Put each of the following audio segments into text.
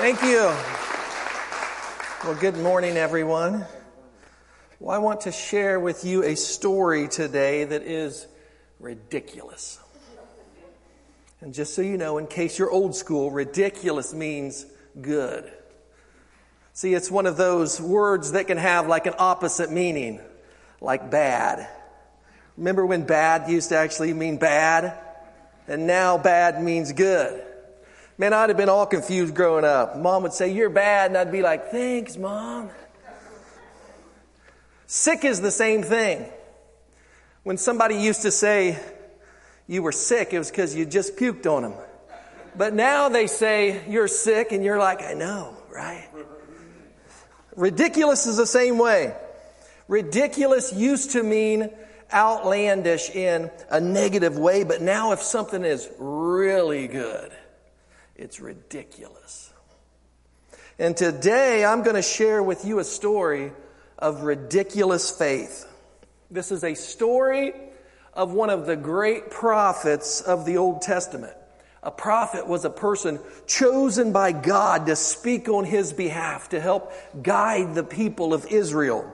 Thank you. Well, good morning, everyone. Well, I want to share with you a story today that is ridiculous. And just so you know, in case you're old school, ridiculous means good. See, it's one of those words that can have like an opposite meaning, like bad. Remember when bad used to actually mean bad? And now bad means good. Man, I'd have been all confused growing up. Mom would say, You're bad. And I'd be like, Thanks, Mom. Sick is the same thing. When somebody used to say you were sick, it was because you just puked on them. But now they say you're sick, and you're like, I know, right? Ridiculous is the same way. Ridiculous used to mean outlandish in a negative way, but now if something is really good, it's ridiculous. And today I'm going to share with you a story of ridiculous faith. This is a story of one of the great prophets of the Old Testament. A prophet was a person chosen by God to speak on his behalf, to help guide the people of Israel.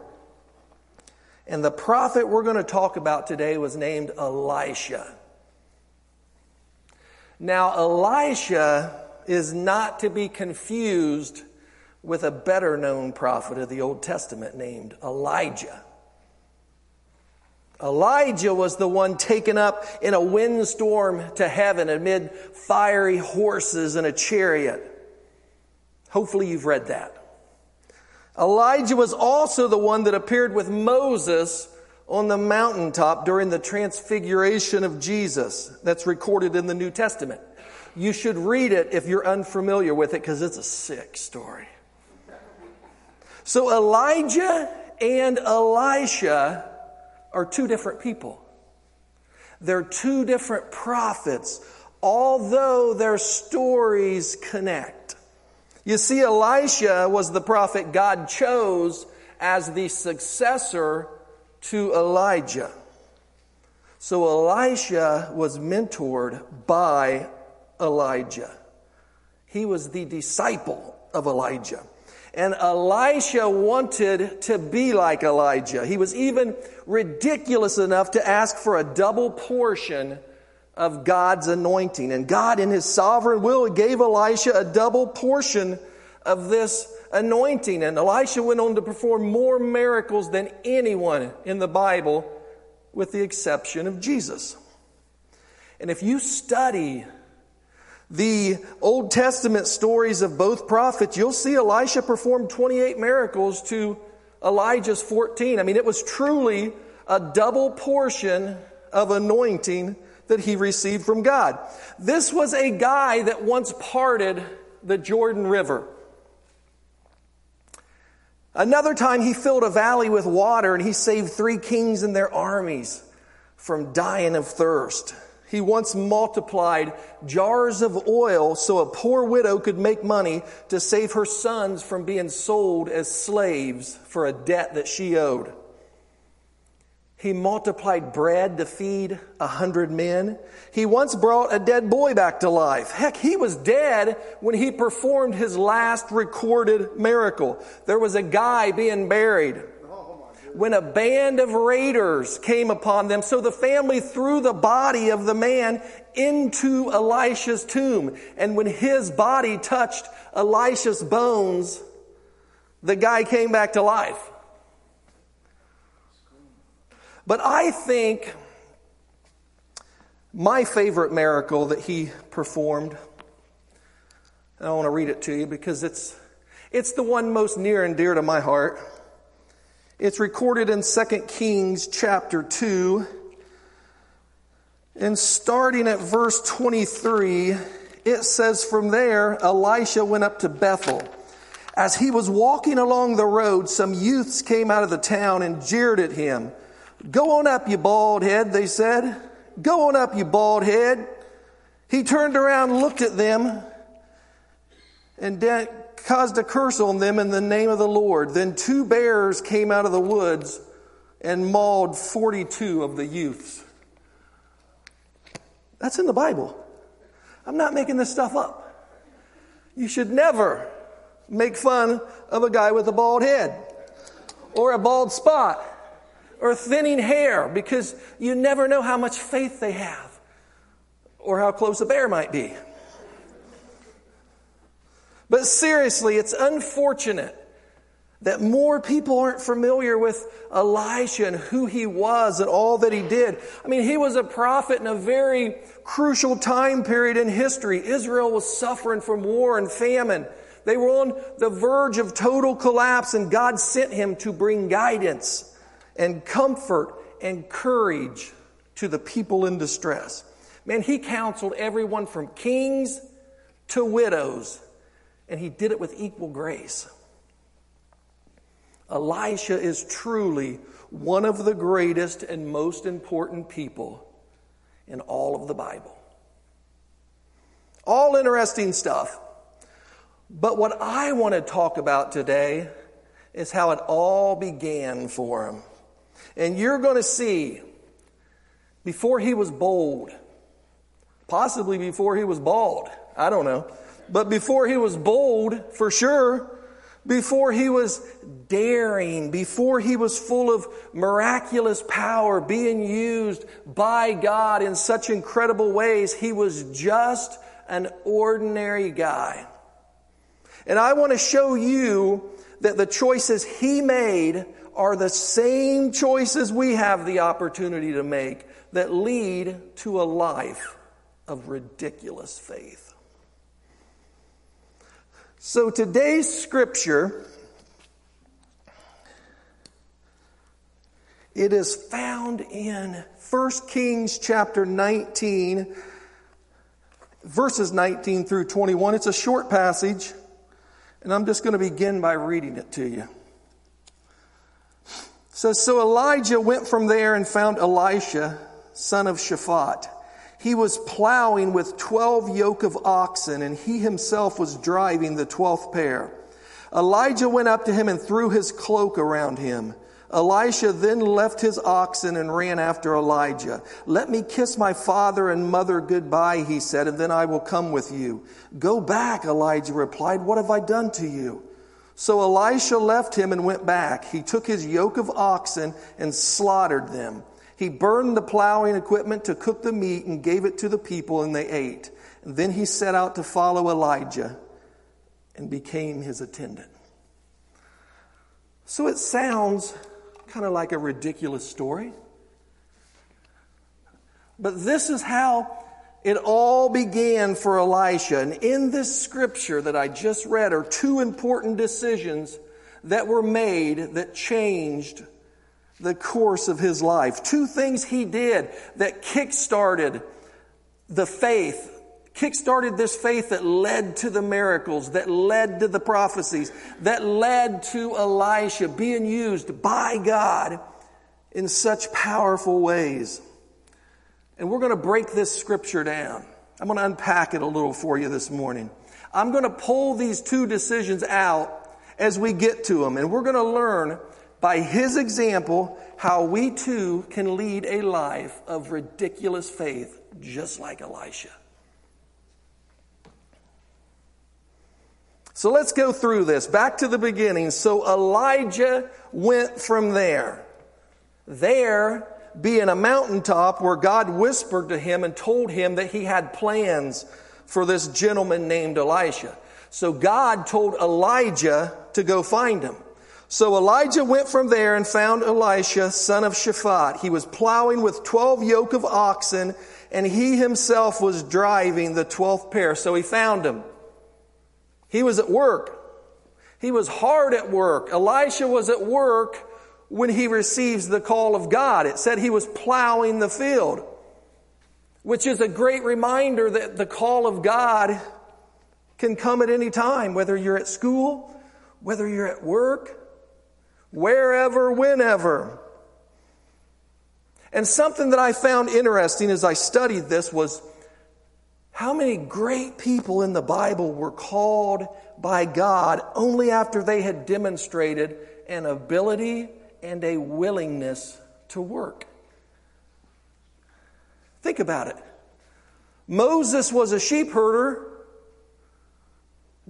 And the prophet we're going to talk about today was named Elisha. Now, Elisha is not to be confused with a better known prophet of the Old Testament named Elijah. Elijah was the one taken up in a windstorm to heaven amid fiery horses and a chariot. Hopefully, you've read that. Elijah was also the one that appeared with Moses on the mountaintop during the transfiguration of Jesus. That's recorded in the New Testament. You should read it if you're unfamiliar with it because it's a sick story. So Elijah and Elisha are two different people. They're two different prophets, although their stories connect. You see, Elisha was the prophet God chose as the successor to Elijah. So Elisha was mentored by Elijah. He was the disciple of Elijah. And Elisha wanted to be like Elijah. He was even ridiculous enough to ask for a double portion of God's anointing. And God, in his sovereign will, gave Elisha a double portion of this anointing. And Elisha went on to perform more miracles than anyone in the Bible, with the exception of Jesus. And if you study the Old Testament stories of both prophets, you'll see Elisha performed 28 miracles to Elijah's 14. I mean, it was truly a double portion of anointing that he received from God. This was a guy that once parted the Jordan River. Another time he filled a valley with water and he saved three kings and their armies from dying of thirst. He once multiplied jars of oil so a poor widow could make money to save her sons from being sold as slaves for a debt that she owed. He multiplied bread to feed a hundred men. He once brought a dead boy back to life. Heck, he was dead when he performed his last recorded miracle. There was a guy being buried when a band of raiders came upon them. So the family threw the body of the man into Elisha's tomb. And when his body touched Elisha's bones, the guy came back to life. But I think my favorite miracle that he performed, I want to read it to you because it's, it's the one most near and dear to my heart. It's recorded in 2 Kings chapter 2. And starting at verse 23, it says, From there, Elisha went up to Bethel. As he was walking along the road, some youths came out of the town and jeered at him. Go on up, you bald head, they said. Go on up, you bald head. He turned around, looked at them, and caused a curse on them in the name of the Lord. Then two bears came out of the woods and mauled 42 of the youths. That's in the Bible. I'm not making this stuff up. You should never make fun of a guy with a bald head or a bald spot or thinning hair because you never know how much faith they have or how close a bear might be. But seriously, it's unfortunate that more people aren't familiar with Elisha and who he was and all that he did. I mean, he was a prophet in a very crucial time period in history. Israel was suffering from war and famine. They were on the verge of total collapse, and God sent him to bring guidance and comfort and courage to the people in distress. Man, he counseled everyone from kings to widows, and he did it with equal grace. Elisha is truly one of the greatest and most important people in all of the Bible. All interesting stuff. But what I want to talk about today is how it all began for him. And you're going to see before he was bold, possibly before he was bald, I don't know, but before he was bold for sure, before he was daring, before he was full of miraculous power being used by God in such incredible ways, he was just an ordinary guy. And I want to show you that the choices he made are the same choices we have the opportunity to make that lead to a life of ridiculous faith. So today's scripture it is found in 1 Kings chapter 19 verses 19 through 21. It's a short passage and I'm just going to begin by reading it to you. Says so Elijah went from there and found Elisha son of Shaphat he was plowing with 12 yoke of oxen, and he himself was driving the 12th pair. Elijah went up to him and threw his cloak around him. Elisha then left his oxen and ran after Elijah. Let me kiss my father and mother goodbye, he said, and then I will come with you. Go back, Elijah replied. What have I done to you? So Elisha left him and went back. He took his yoke of oxen and slaughtered them. He burned the plowing equipment to cook the meat and gave it to the people, and they ate. And then he set out to follow Elijah and became his attendant. So it sounds kind of like a ridiculous story. But this is how it all began for Elisha. And in this scripture that I just read are two important decisions that were made that changed the course of his life. Two things he did that kick-started the faith, kick-started this faith that led to the miracles, that led to the prophecies, that led to Elisha being used by God in such powerful ways. And we're going to break this scripture down. I'm going to unpack it a little for you this morning. I'm going to pull these two decisions out as we get to them, and we're going to learn by his example how we too can lead a life of ridiculous faith, just like Elisha. So let's go through this. Back to the beginning. So Elijah went from there. There being a mountaintop where God whispered to him and told him that he had plans for this gentleman named Elisha. So God told Elijah to go find him. So Elijah went from there and found Elisha, son of Shaphat. He was plowing with 12 yoke of oxen, and he himself was driving the 12th pair. So he found him. He was at work. He was hard at work. Elisha was at work when he receives the call of God. It said he was plowing the field, which is a great reminder that the call of God can come at any time, whether you're at school, whether you're at work, wherever, whenever. And something that I found interesting as I studied this was how many great people in the Bible were called by God only after they had demonstrated an ability and a willingness to work. Think about it. Moses was a sheep herder.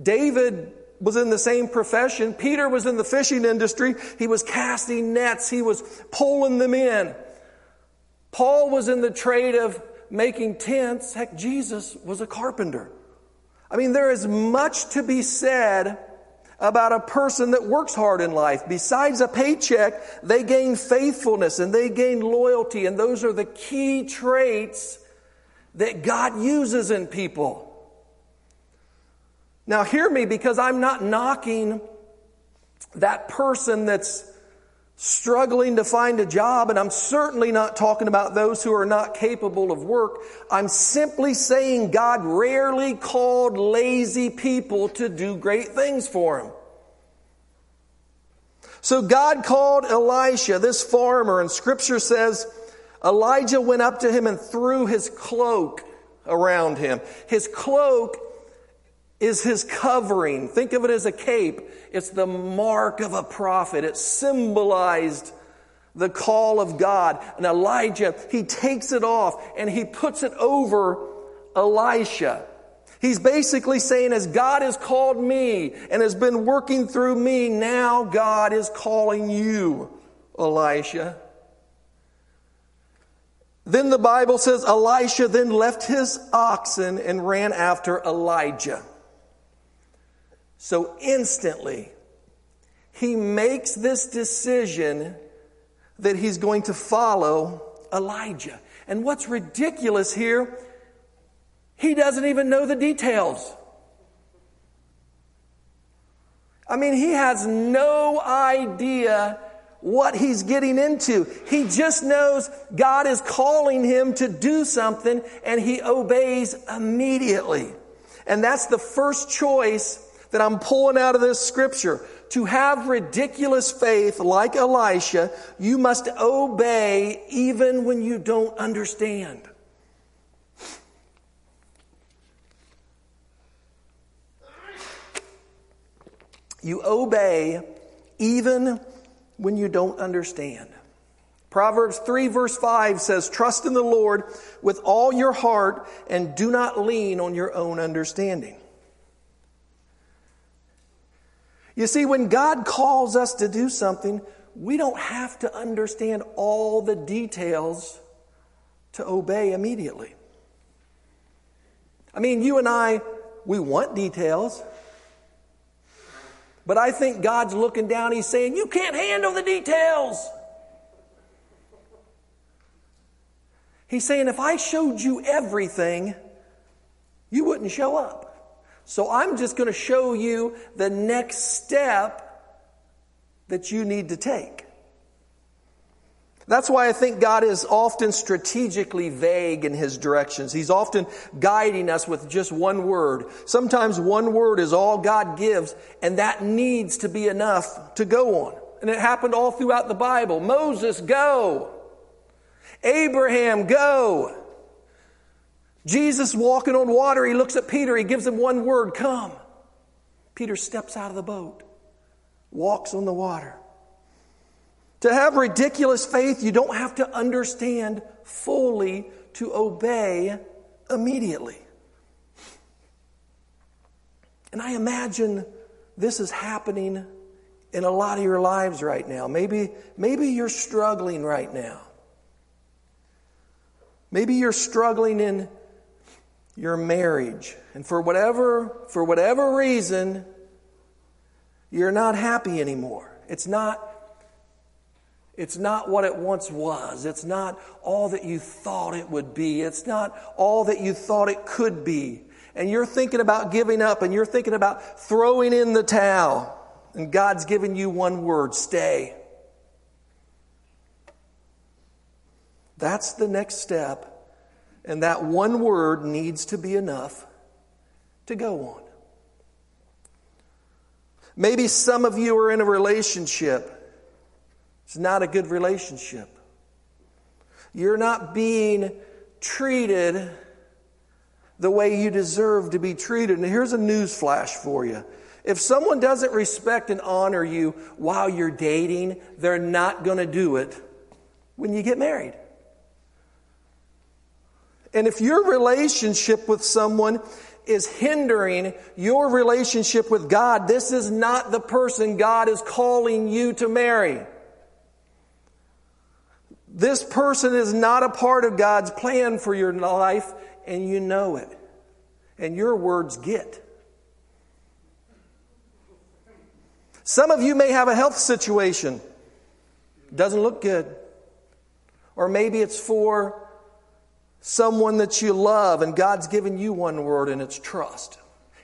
David was in the same profession. Peter was in the fishing industry. He was casting nets. He was pulling them in. Paul was in the trade of making tents. Heck, Jesus was a carpenter. I mean, there is much to be said about a person that works hard in life. Besides a paycheck, they gain faithfulness and they gain loyalty, and those are the key traits that God uses in people. Now, hear me because I'm not knocking that person that's struggling to find a job, and I'm certainly not talking about those who are not capable of work. I'm simply saying God rarely called lazy people to do great things for him. So God called Elisha, this farmer, and scripture says Elijah went up to him and threw his cloak around him. His cloak is his covering. Think of it as a cape. It's the mark of a prophet. It symbolized the call of God. And Elijah, he takes it off and he puts it over Elisha. He's basically saying, as God has called me and has been working through me, now God is calling you, Elisha. Then the Bible says Elisha then left his oxen and ran after Elijah. So instantly, he makes this decision that he's going to follow Elijah. And what's ridiculous here, he doesn't even know the details. I mean, he has no idea what he's getting into. He just knows God is calling him to do something and he obeys immediately. And that's the first choice that I'm pulling out of this scripture. To have ridiculous faith like Elisha, you must obey even when you don't understand. You obey even when you don't understand. Proverbs 3 verse 5 says, Trust in the Lord with all your heart and do not lean on your own understanding. You see, when God calls us to do something, we don't have to understand all the details to obey immediately. I mean, you and I, we want details. But I think God's looking down, He's saying, You can't handle the details. He's saying, If I showed you everything, you wouldn't show up. So I'm just going to show you the next step that you need to take. That's why I think God is often strategically vague in His directions. He's often guiding us with just one word. Sometimes one word is all God gives, and that needs to be enough to go on. And it happened all throughout the Bible. Moses, go. Abraham, go. Jesus walking on water, he looks at Peter, he gives him one word, come. Peter steps out of the boat, walks on the water. To have ridiculous faith, you don't have to understand fully to obey immediately. And I imagine this is happening in a lot of your lives right now. Maybe, maybe you're struggling right now. Maybe you're struggling in your marriage. And for whatever, for whatever reason, you're not happy anymore. It's not, it's not what it once was. It's not all that you thought it would be. It's not all that you thought it could be. And you're thinking about giving up and you're thinking about throwing in the towel. And God's given you one word stay. That's the next step and that one word needs to be enough to go on. Maybe some of you are in a relationship. It's not a good relationship. You're not being treated the way you deserve to be treated. And here's a news flash for you. If someone doesn't respect and honor you while you're dating, they're not going to do it when you get married. And if your relationship with someone is hindering your relationship with God, this is not the person God is calling you to marry. This person is not a part of God's plan for your life, and you know it. And your words get. Some of you may have a health situation. Doesn't look good. Or maybe it's for someone that you love and God's given you one word and it's trust.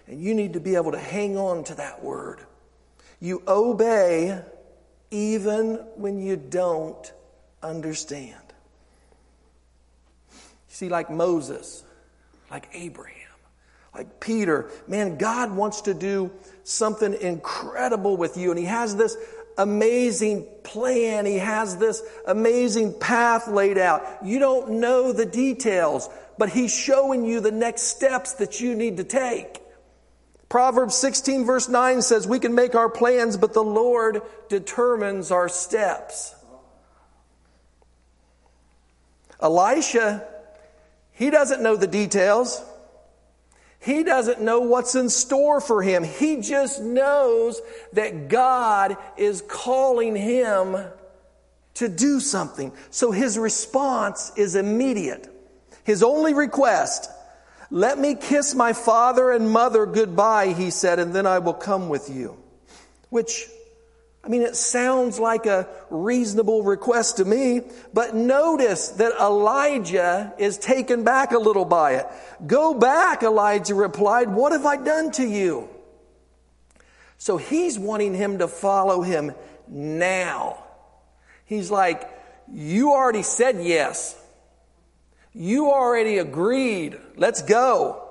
And you need to be able to hang on to that word. You obey even when you don't understand. You see, like Moses, like Abraham, like Peter, man, God wants to do something incredible with you. And He has this amazing plan. He has this amazing path laid out. You don't know the details, but He's showing you the next steps that you need to take. Proverbs 16 verse 9 says, we can make our plans, but the Lord determines our steps. Elisha, he doesn't know the details. He doesn't know what's in store for him. He just knows that God is calling him to do something. So his response is immediate. His only request, let me kiss my father and mother goodbye, he said, and then I will come with you. Which I mean, it sounds like a reasonable request to me, but notice that Elijah is taken back a little by it. Go back, Elijah replied. What have I done to you? So he's wanting him to follow him now. He's like, You already said yes. You already agreed. Let's go.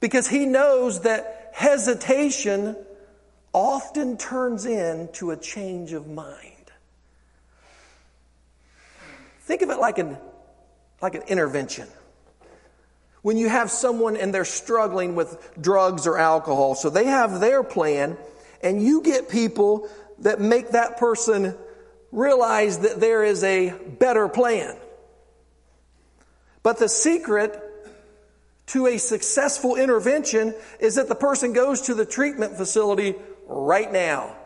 Because he knows that hesitation often turns into a change of mind. Think of it like an, like an intervention. When you have someone and they're struggling with drugs or alcohol, so they have their plan, and you get people that make that person realize that there is a better plan. But the secret to a successful intervention is that the person goes to the treatment facility right now.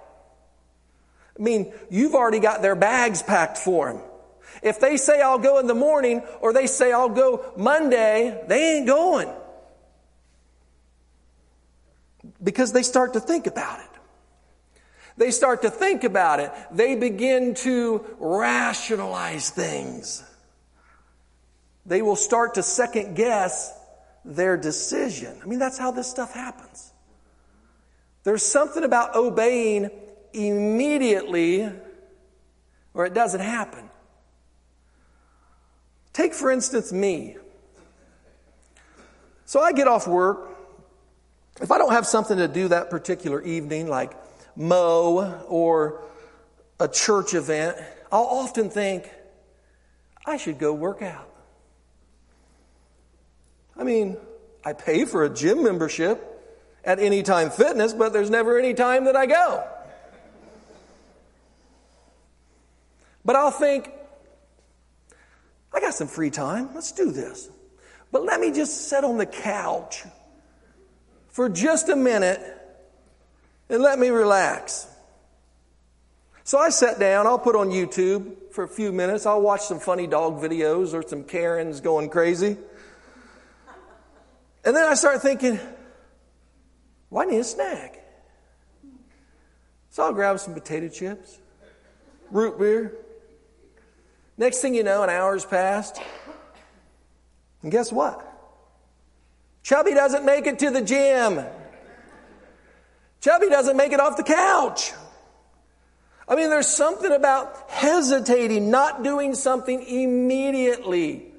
I mean, you've already got their bags packed for them. If they say I'll go in the morning or they say I'll go Monday, they ain't going. Because they start to think about it. They start to think about it. They begin to rationalize things. They will start to second guess their decision. I mean, that's how this stuff happens. There's something about obeying immediately or it doesn't happen. Take, for instance, me. So I get off work. If I don't have something to do that particular evening, like mow or a church event, I'll often think, I should go work out. I mean, I pay for a gym membership at Anytime Fitness, but there's never any time that I go. But I'll think, I got some free time. Let's do this. But let me just sit on the couch for just a minute and let me relax. So I sat down, I'll put on YouTube for a few minutes. I'll watch some funny dog videos or some Karens going crazy. And then I start thinking, well, I need a snack. So I'll grab some potato chips, root beer. Next thing you know, an hour's passed. And guess what? Chubby doesn't make it to the gym. Chubby doesn't make it off the couch. I mean, there's something about hesitating, not doing something immediately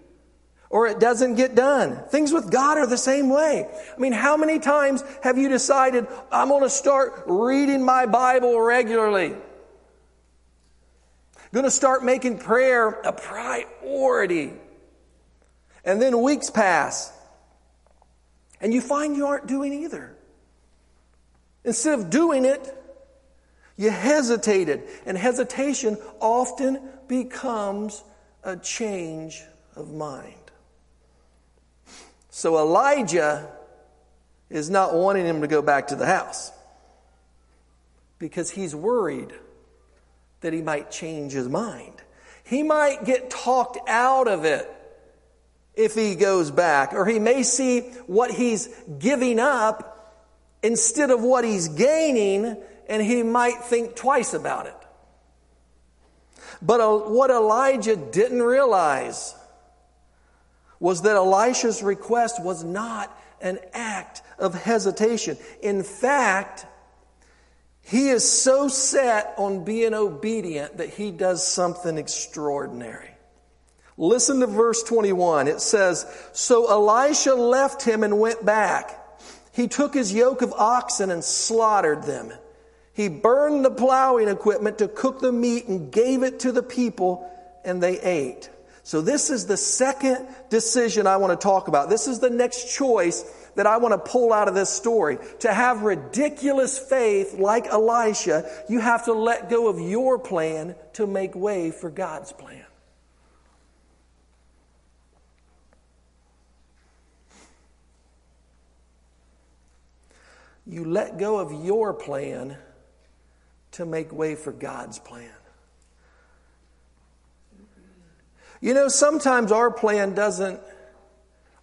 or it doesn't get done. Things with God are the same way. I mean, how many times have you decided, I'm going to start reading my Bible regularly? Going to start making prayer a priority. And then weeks pass. And you find you aren't doing either. Instead of doing it, you hesitated. And hesitation often becomes a change of mind. So Elijah is not wanting him to go back to the house because he's worried that he might change his mind. He might get talked out of it if he goes back, or he may see what he's giving up instead of what he's gaining, and he might think twice about it. But uh, what Elijah didn't realize was that Elisha's request was not an act of hesitation. In fact, he is so set on being obedient that he does something extraordinary. Listen to verse 21. It says, So Elisha left him and went back. He took his yoke of oxen and slaughtered them. He burned the plowing equipment to cook the meat and gave it to the people, and they ate. So, this is the second decision I want to talk about. This is the next choice that I want to pull out of this story. To have ridiculous faith like Elisha, you have to let go of your plan to make way for God's plan. You let go of your plan to make way for God's plan. You know, sometimes our plan doesn't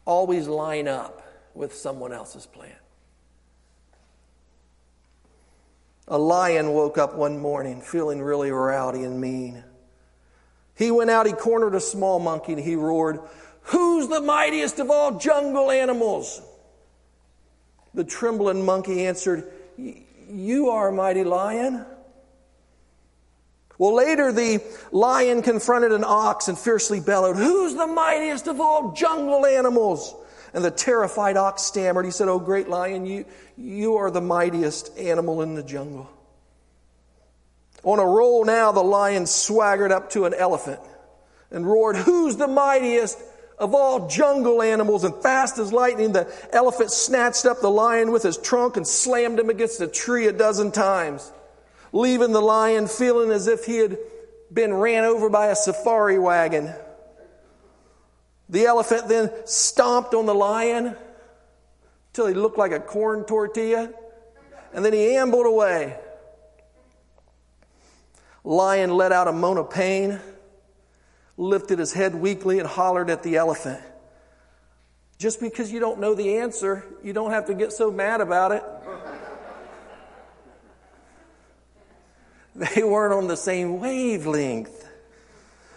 always line up with someone else's plan. A lion woke up one morning feeling really rowdy and mean. He went out, he cornered a small monkey, and he roared, Who's the mightiest of all jungle animals? The trembling monkey answered, You are, mighty lion. Well, later the lion confronted an ox and fiercely bellowed, Who's the mightiest of all jungle animals? And the terrified ox stammered. He said, Oh, great lion, you, you are the mightiest animal in the jungle. On a roll now, the lion swaggered up to an elephant and roared, Who's the mightiest of all jungle animals? And fast as lightning, the elephant snatched up the lion with his trunk and slammed him against a tree a dozen times leaving the lion feeling as if he had been ran over by a safari wagon. The elephant then stomped on the lion till he looked like a corn tortilla, and then he ambled away. Lion let out a moan of pain, lifted his head weakly, and hollered at the elephant. Just because you don't know the answer, you don't have to get so mad about it. They weren't on the same wavelength.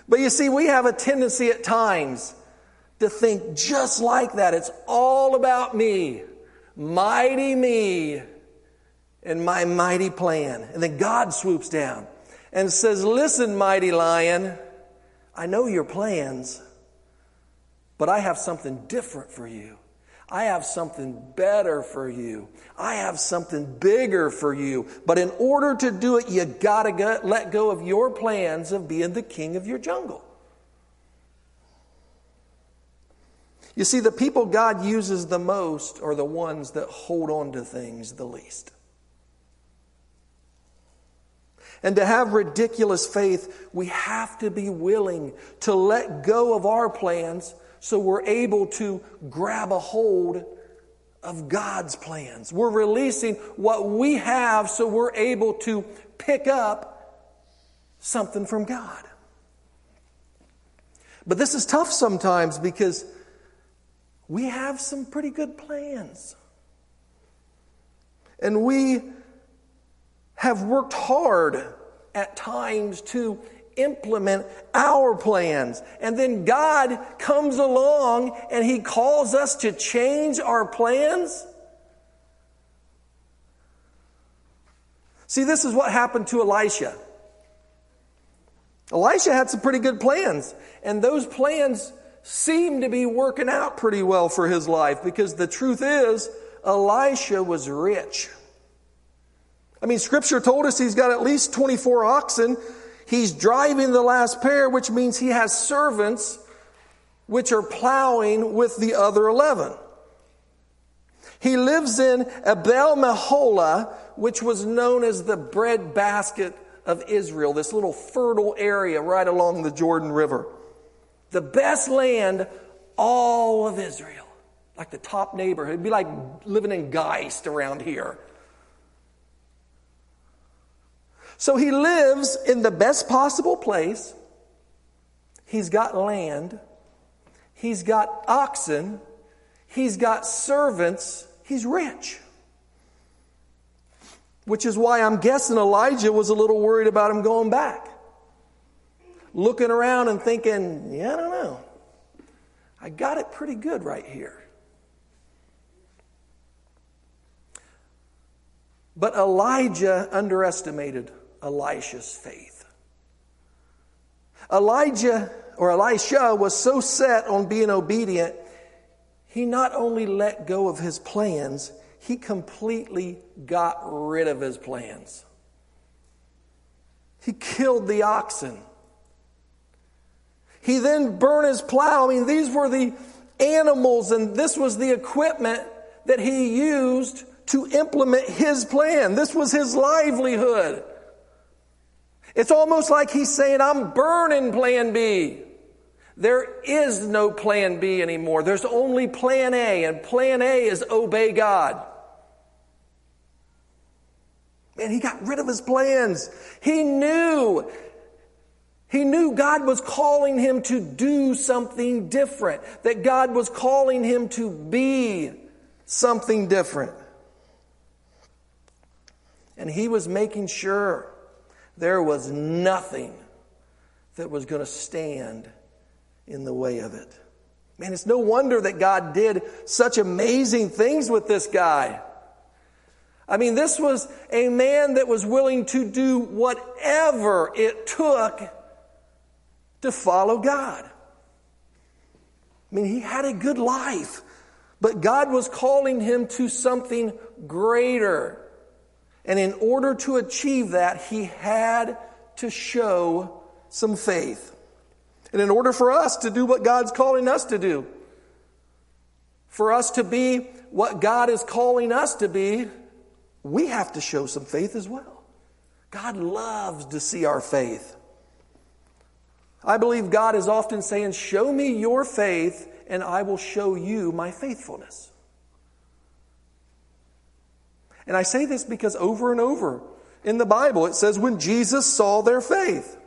But you see, we have a tendency at times to think just like that. It's all about me, mighty me, and my mighty plan. And then God swoops down and says, Listen, mighty lion, I know your plans, but I have something different for you. I have something better for you. I have something bigger for you. But in order to do it, you gotta go, let go of your plans of being the king of your jungle. You see, the people God uses the most are the ones that hold on to things the least. And to have ridiculous faith, we have to be willing to let go of our plans so we're able to grab a hold of God's plans. We're releasing what we have so we're able to pick up something from God. But this is tough sometimes because we have some pretty good plans. And we have worked hard at times to implement our plans. And then God comes along and He calls us to change our plans. See, this is what happened to Elisha. Elisha had some pretty good plans, and those plans seemed to be working out pretty well for his life because the truth is, Elisha was rich. I mean, scripture told us he's got at least 24 oxen He's driving the last pair, which means he has servants which are plowing with the other 11. He lives in Abel Meholah, which was known as the bread basket of Israel, this little fertile area right along the Jordan River. The best land all of Israel. like the top neighborhood. It'd be like living in Geist around here. So he lives in the best possible place. He's got land. He's got oxen. He's got servants. He's rich. Which is why I'm guessing Elijah was a little worried about him going back. Looking around and thinking, yeah, I don't know. I got it pretty good right here. But Elijah underestimated Elisha's faith. Elijah or Elisha was so set on being obedient, he not only let go of his plans, he completely got rid of his plans. He killed the oxen. He then burned his plow. I mean, these were the animals, and this was the equipment that he used to implement his plan. This was his livelihood. It's almost like he's saying, I'm burning plan B. There is no plan B anymore. There's only plan A, and plan A is obey God. Man, he got rid of his plans. He knew. He knew God was calling him to do something different, that God was calling him to be something different. And he was making sure there was nothing that was going to stand in the way of it. Man, it's no wonder that God did such amazing things with this guy. I mean, this was a man that was willing to do whatever it took to follow God. I mean, he had a good life, but God was calling him to something greater. And in order to achieve that, he had to show some faith. And in order for us to do what God's calling us to do, for us to be what God is calling us to be, we have to show some faith as well. God loves to see our faith. I believe God is often saying, Show me your faith, and I will show you my faithfulness. And I say this because over and over in the Bible it says, when Jesus saw their faith.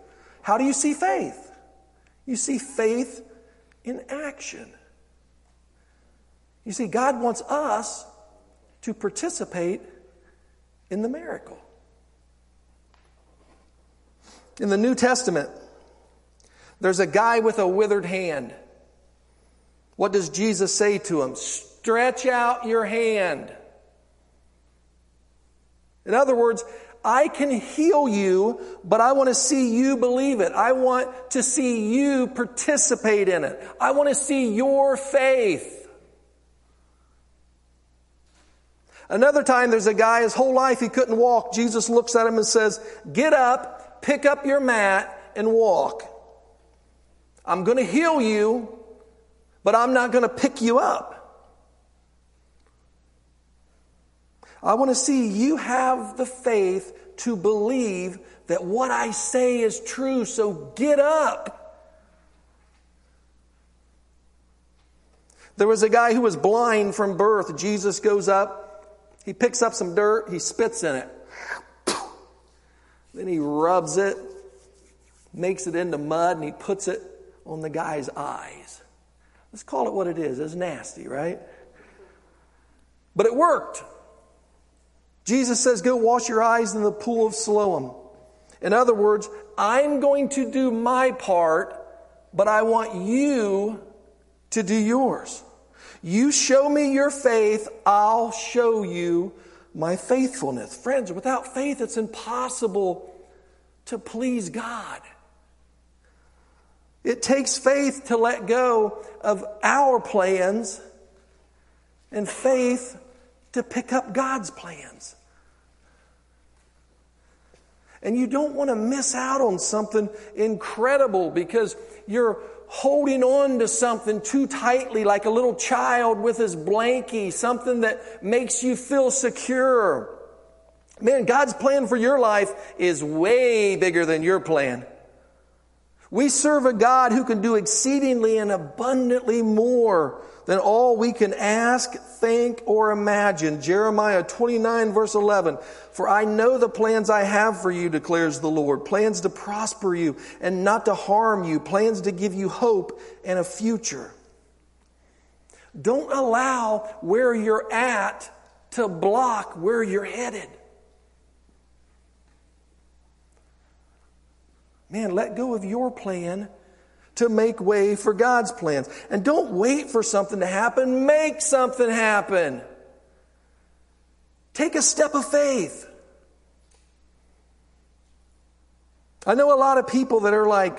How do you see faith? You see faith in action. You see, God wants us to participate in the miracle. In the New Testament, there's a guy with a withered hand. What does Jesus say to him? Stretch out your hand. In other words, I can heal you, but I want to see you believe it. I want to see you participate in it. I want to see your faith. Another time, there's a guy, his whole life he couldn't walk. Jesus looks at him and says, Get up, pick up your mat, and walk. I'm going to heal you, but I'm not going to pick you up. I want to see you have the faith to believe that what I say is true, so get up. There was a guy who was blind from birth. Jesus goes up, he picks up some dirt, he spits in it. Then he rubs it, makes it into mud, and he puts it on the guy's eyes. Let's call it what it is. It's nasty, right? But it worked. Jesus says, Go wash your eyes in the pool of Siloam. In other words, I'm going to do my part, but I want you to do yours. You show me your faith, I'll show you my faithfulness. Friends, without faith, it's impossible to please God. It takes faith to let go of our plans and faith to pick up God's plans. And you don't want to miss out on something incredible because you're holding on to something too tightly, like a little child with his blankie, something that makes you feel secure. Man, God's plan for your life is way bigger than your plan. We serve a God who can do exceedingly and abundantly more than all we can ask, think, or imagine. Jeremiah 29 verse 11. For I know the plans I have for you, declares the Lord. Plans to prosper you and not to harm you. Plans to give you hope and a future. Don't allow where you're at to block where you're headed. Man, let go of your plan to make way for God's plans. And don't wait for something to happen, make something happen. Take a step of faith. I know a lot of people that are like,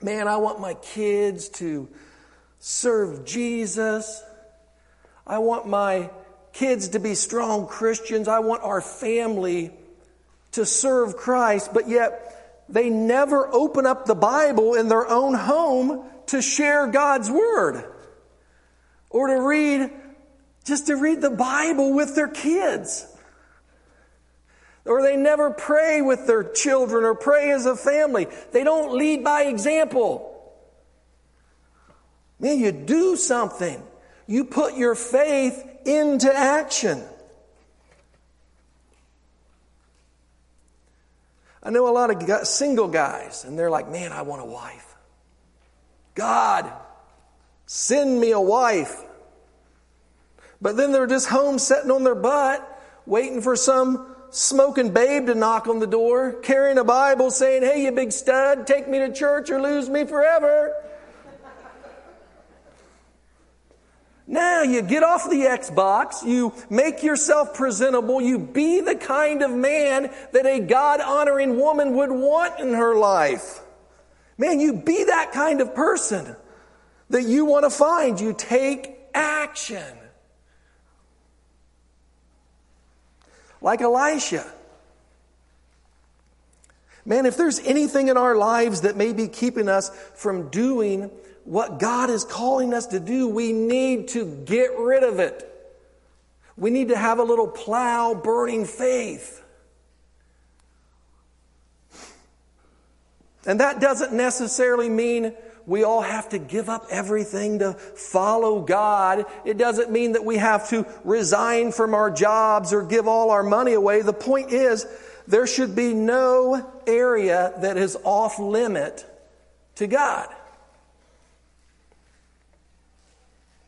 man, I want my kids to serve Jesus. I want my kids to be strong Christians. I want our family to serve Christ, but yet they never open up the Bible in their own home to share God's Word or to read, just to read the Bible with their kids. Or they never pray with their children or pray as a family. They don't lead by example. Man, you do something. You put your faith into action. I know a lot of single guys, and they're like, man, I want a wife. God, send me a wife. But then they're just home sitting on their butt, waiting for some smoking babe to knock on the door, carrying a Bible saying, hey, you big stud, take me to church or lose me forever. Now you get off the Xbox, you make yourself presentable, you be the kind of man that a God honoring woman would want in her life. Man, you be that kind of person that you want to find. You take action. Like Elisha. Man, if there's anything in our lives that may be keeping us from doing what God is calling us to do, we need to get rid of it. We need to have a little plow burning faith. And that doesn't necessarily mean we all have to give up everything to follow God. It doesn't mean that we have to resign from our jobs or give all our money away. The point is, there should be no area that is off limit to God.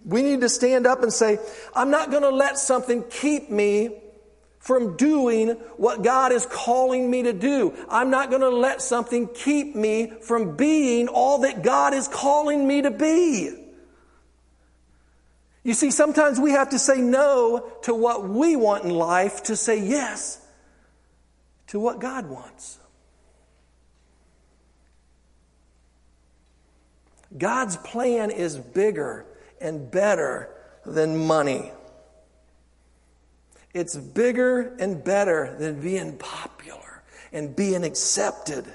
We need to stand up and say, I'm not going to let something keep me from doing what God is calling me to do. I'm not going to let something keep me from being all that God is calling me to be. You see, sometimes we have to say no to what we want in life to say yes to what God wants. God's plan is bigger and better than money. It's bigger and better than being popular and being accepted.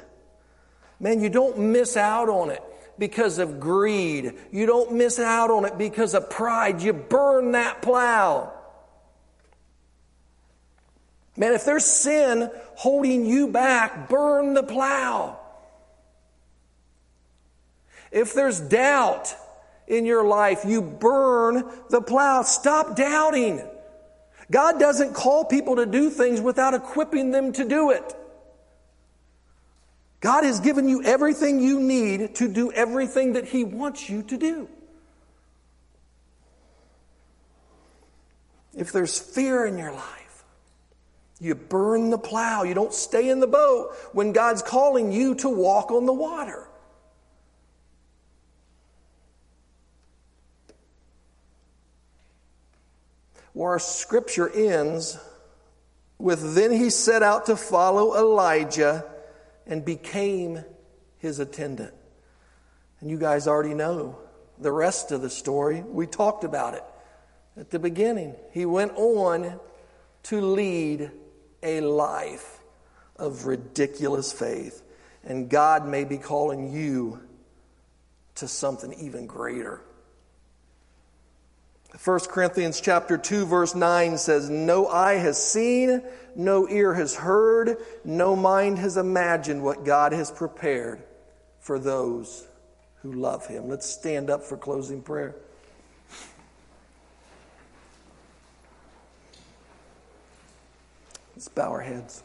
Man, you don't miss out on it because of greed. You don't miss out on it because of pride. You burn that plow. Man, if there's sin holding you back, burn the plow. If there's doubt, in your life, you burn the plow. Stop doubting. God doesn't call people to do things without equipping them to do it. God has given you everything you need to do everything that He wants you to do. If there's fear in your life, you burn the plow. You don't stay in the boat when God's calling you to walk on the water. Our scripture ends with Then he set out to follow Elijah and became his attendant. And you guys already know the rest of the story. We talked about it at the beginning. He went on to lead a life of ridiculous faith. And God may be calling you to something even greater. 1 Corinthians chapter 2 verse 9 says, No eye has seen, no ear has heard, no mind has imagined what God has prepared for those who love him. Let's stand up for closing prayer. Let's bow our heads.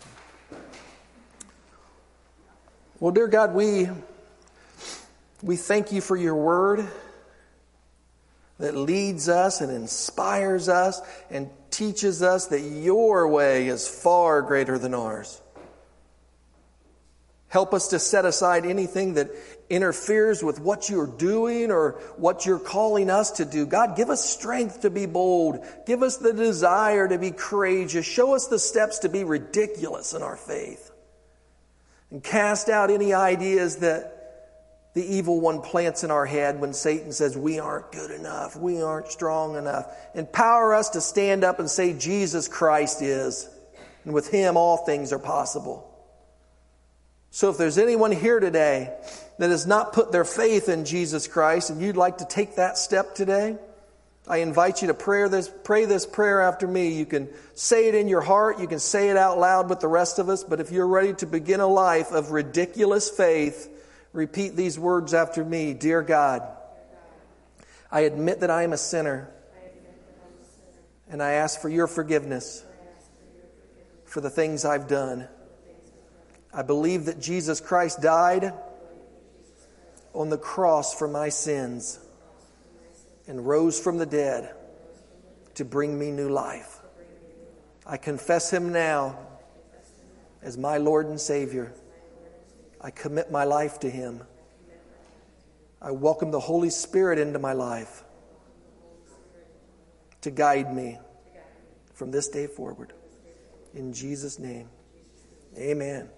Well, dear God, we, we thank you for your word that leads us and inspires us and teaches us that your way is far greater than ours. Help us to set aside anything that interferes with what you're doing or what you're calling us to do. God, give us strength to be bold. Give us the desire to be courageous. Show us the steps to be ridiculous in our faith. And cast out any ideas that the evil one plants in our head when Satan says we aren't good enough, we aren't strong enough. Empower us to stand up and say Jesus Christ is. And with him all things are possible. So if there's anyone here today that has not put their faith in Jesus Christ and you'd like to take that step today, I invite you to pray this, pray this prayer after me. You can say it in your heart, you can say it out loud with the rest of us, but if you're ready to begin a life of ridiculous faith, repeat these words after me Dear God, I admit that I am a sinner, and I ask for your forgiveness for the things I've done. I believe that Jesus Christ died on the cross for my sins and rose from the dead to bring me new life. I confess him now as my Lord and Savior. I commit my life to him. I welcome the Holy Spirit into my life to guide me from this day forward. In Jesus' name, amen.